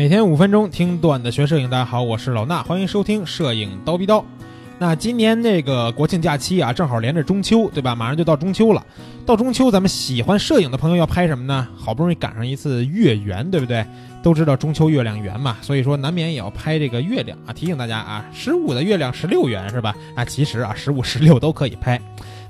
每天五分钟听段子学摄影，大家好，我是老衲，欢迎收听摄影刀逼刀。那今年这个国庆假期啊，正好连着中秋，对吧？马上就到中秋了。到中秋，咱们喜欢摄影的朋友要拍什么呢？好不容易赶上一次月圆，对不对？都知道中秋月亮圆嘛，所以说难免也要拍这个月亮啊。提醒大家啊，十五的月亮十六圆是吧？啊，其实啊，十五、十六都可以拍。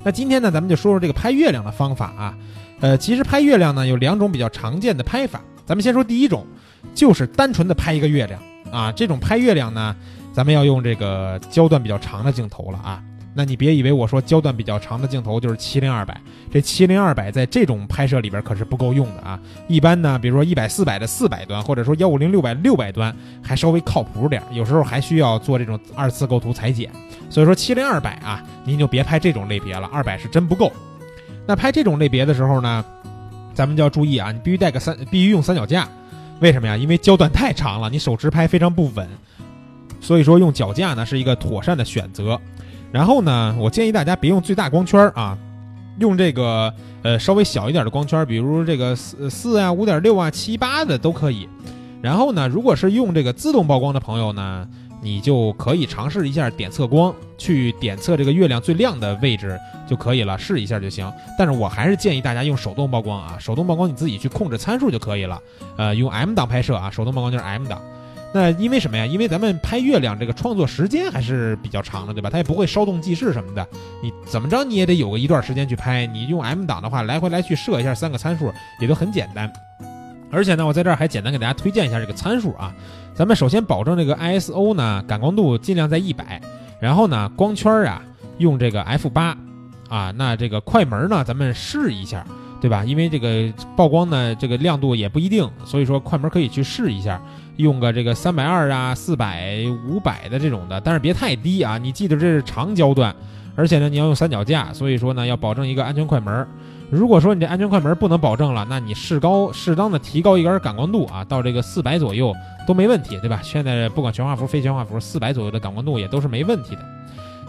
那今天呢，咱们就说说这个拍月亮的方法啊。呃，其实拍月亮呢有两种比较常见的拍法，咱们先说第一种。就是单纯的拍一个月亮啊，这种拍月亮呢，咱们要用这个焦段比较长的镜头了啊。那你别以为我说焦段比较长的镜头就是七零二百，这七零二百在这种拍摄里边可是不够用的啊。一般呢，比如说一百四百的四百端，或者说幺五零六百六百端，还稍微靠谱点，有时候还需要做这种二次构图裁剪。所以说七零二百啊，您就别拍这种类别了，二百是真不够。那拍这种类别的时候呢，咱们就要注意啊，你必须带个三，必须用三脚架。为什么呀？因为焦段太长了，你手持拍非常不稳，所以说用脚架呢是一个妥善的选择。然后呢，我建议大家别用最大光圈啊，用这个呃稍微小一点的光圈，比如这个四四啊、五点六啊、七八的都可以。然后呢，如果是用这个自动曝光的朋友呢。你就可以尝试一下点测光，去点测这个月亮最亮的位置就可以了，试一下就行。但是我还是建议大家用手动曝光啊，手动曝光你自己去控制参数就可以了。呃，用 M 档拍摄啊，手动曝光就是 M 档。那因为什么呀？因为咱们拍月亮这个创作时间还是比较长的，对吧？它也不会稍动即逝什么的。你怎么着你也得有个一段时间去拍。你用 M 档的话，来回来去设一下三个参数也都很简单。而且呢，我在这儿还简单给大家推荐一下这个参数啊。咱们首先保证这个 ISO 呢，感光度尽量在一百，然后呢，光圈啊用这个 f 八，啊，那这个快门呢，咱们试一下，对吧？因为这个曝光呢，这个亮度也不一定，所以说快门可以去试一下，用个这个三百二啊、四百、五百的这种的，但是别太低啊。你记得这是长焦段，而且呢，你要用三脚架，所以说呢，要保证一个安全快门。如果说你这安全快门不能保证了，那你适高适当的提高一根感光度啊，到这个四百左右都没问题，对吧？现在不管全画幅、非全画幅，四百左右的感光度也都是没问题的。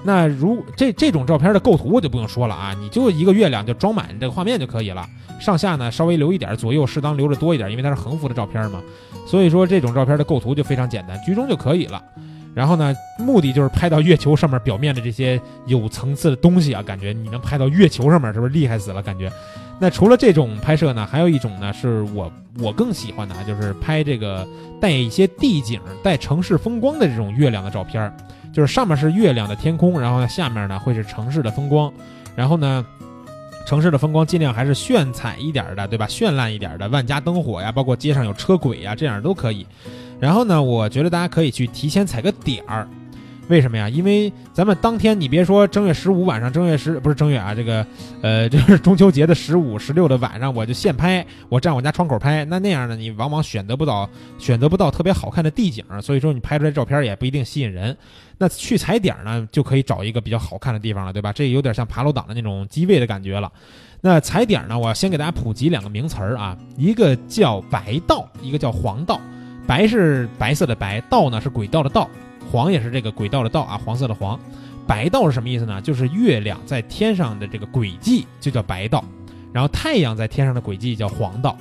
那如这这种照片的构图我就不用说了啊，你就一个月亮就装满这个画面就可以了，上下呢稍微留一点，左右适当留着多一点，因为它是横幅的照片嘛。所以说这种照片的构图就非常简单，居中就可以了。然后呢，目的就是拍到月球上面表面的这些有层次的东西啊，感觉你能拍到月球上面，是不是厉害死了？感觉。那除了这种拍摄呢，还有一种呢，是我我更喜欢的啊，就是拍这个带一些地景、带城市风光的这种月亮的照片，就是上面是月亮的天空，然后呢下面呢会是城市的风光，然后呢城市的风光尽量还是炫彩一点的，对吧？绚烂一点的，万家灯火呀，包括街上有车轨呀，这样都可以。然后呢，我觉得大家可以去提前踩个点儿，为什么呀？因为咱们当天，你别说正月十五晚上，正月十不是正月啊，这个，呃，就 是中秋节的十五、十六的晚上，我就现拍，我站我家窗口拍，那那样呢，你往往选择不到选择不到特别好看的地景，所以说你拍出来照片也不一定吸引人。那去踩点儿呢，就可以找一个比较好看的地方了，对吧？这有点像爬楼党的那种机位的感觉了。那踩点儿呢，我先给大家普及两个名词儿啊，一个叫白道，一个叫黄道。白是白色的白，道呢是轨道的道，黄也是这个轨道的道啊，黄色的黄。白道是什么意思呢？就是月亮在天上的这个轨迹就叫白道，然后太阳在天上的轨迹叫黄道。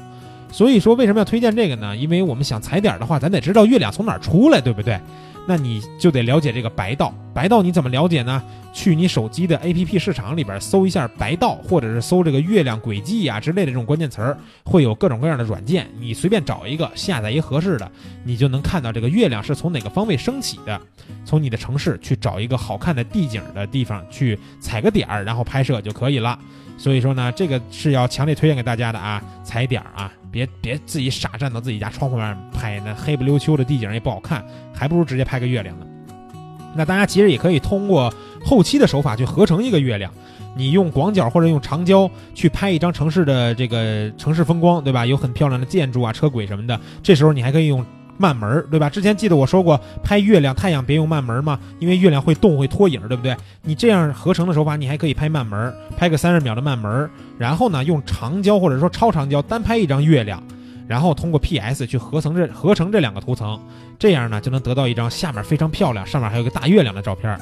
所以说为什么要推荐这个呢？因为我们想踩点的话，咱得知道月亮从哪儿出来，对不对？那你就得了解这个白道，白道你怎么了解呢？去你手机的 APP 市场里边搜一下白道，或者是搜这个月亮轨迹呀之类的这种关键词儿，会有各种各样的软件，你随便找一个下载一合适的，你就能看到这个月亮是从哪个方位升起的。从你的城市去找一个好看的地景的地方去踩个点儿，然后拍摄就可以了。所以说呢，这个是要强烈推荐给大家的啊，踩点儿啊。别别自己傻站到自己家窗户外面拍，那黑不溜秋的地景也不好看，还不如直接拍个月亮呢。那大家其实也可以通过后期的手法去合成一个月亮，你用广角或者用长焦去拍一张城市的这个城市风光，对吧？有很漂亮的建筑啊、车轨什么的，这时候你还可以用。慢门对吧？之前记得我说过，拍月亮、太阳别用慢门嘛？因为月亮会动，会拖影，对不对？你这样合成的手法，你还可以拍慢门，拍个三十秒的慢门，然后呢，用长焦或者说超长焦单拍一张月亮，然后通过 PS 去合成这合成这两个图层，这样呢就能得到一张下面非常漂亮，上面还有个大月亮的照片。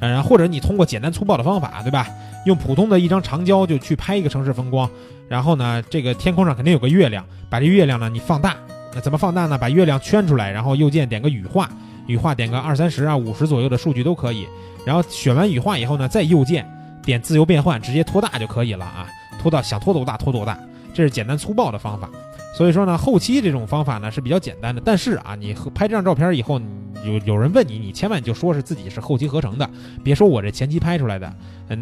嗯，或者你通过简单粗暴的方法，对吧？用普通的一张长焦就去拍一个城市风光，然后呢，这个天空上肯定有个月亮，把这月亮呢你放大。那怎么放大呢？把月亮圈出来，然后右键点个羽化，羽化点个二三十啊、五十左右的数据都可以。然后选完羽化以后呢，再右键点自由变换，直接拖大就可以了啊，拖到想拖多大拖多大，这是简单粗暴的方法。所以说呢，后期这种方法呢是比较简单的。但是啊，你拍这张照片以后，有有人问你，你千万就说是自己是后期合成的，别说我这前期拍出来的，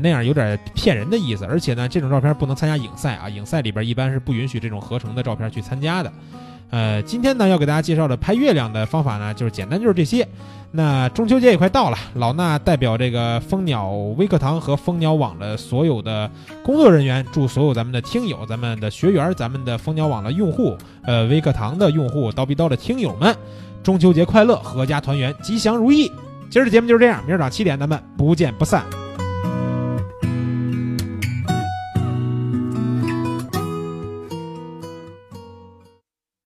那样有点骗人的意思。而且呢，这种照片不能参加影赛啊，影赛里边一般是不允许这种合成的照片去参加的。呃，今天呢要给大家介绍的拍月亮的方法呢，就是简单就是这些。那中秋节也快到了，老衲代表这个蜂鸟微课堂和蜂鸟网的所有的工作人员，祝所有咱们的听友、咱们的学员、咱们的蜂鸟网的用户、呃微课堂的用户、刀逼刀的听友们，中秋节快乐，阖家团圆，吉祥如意。今儿的节目就是这样，明儿早上七点咱们不见不散。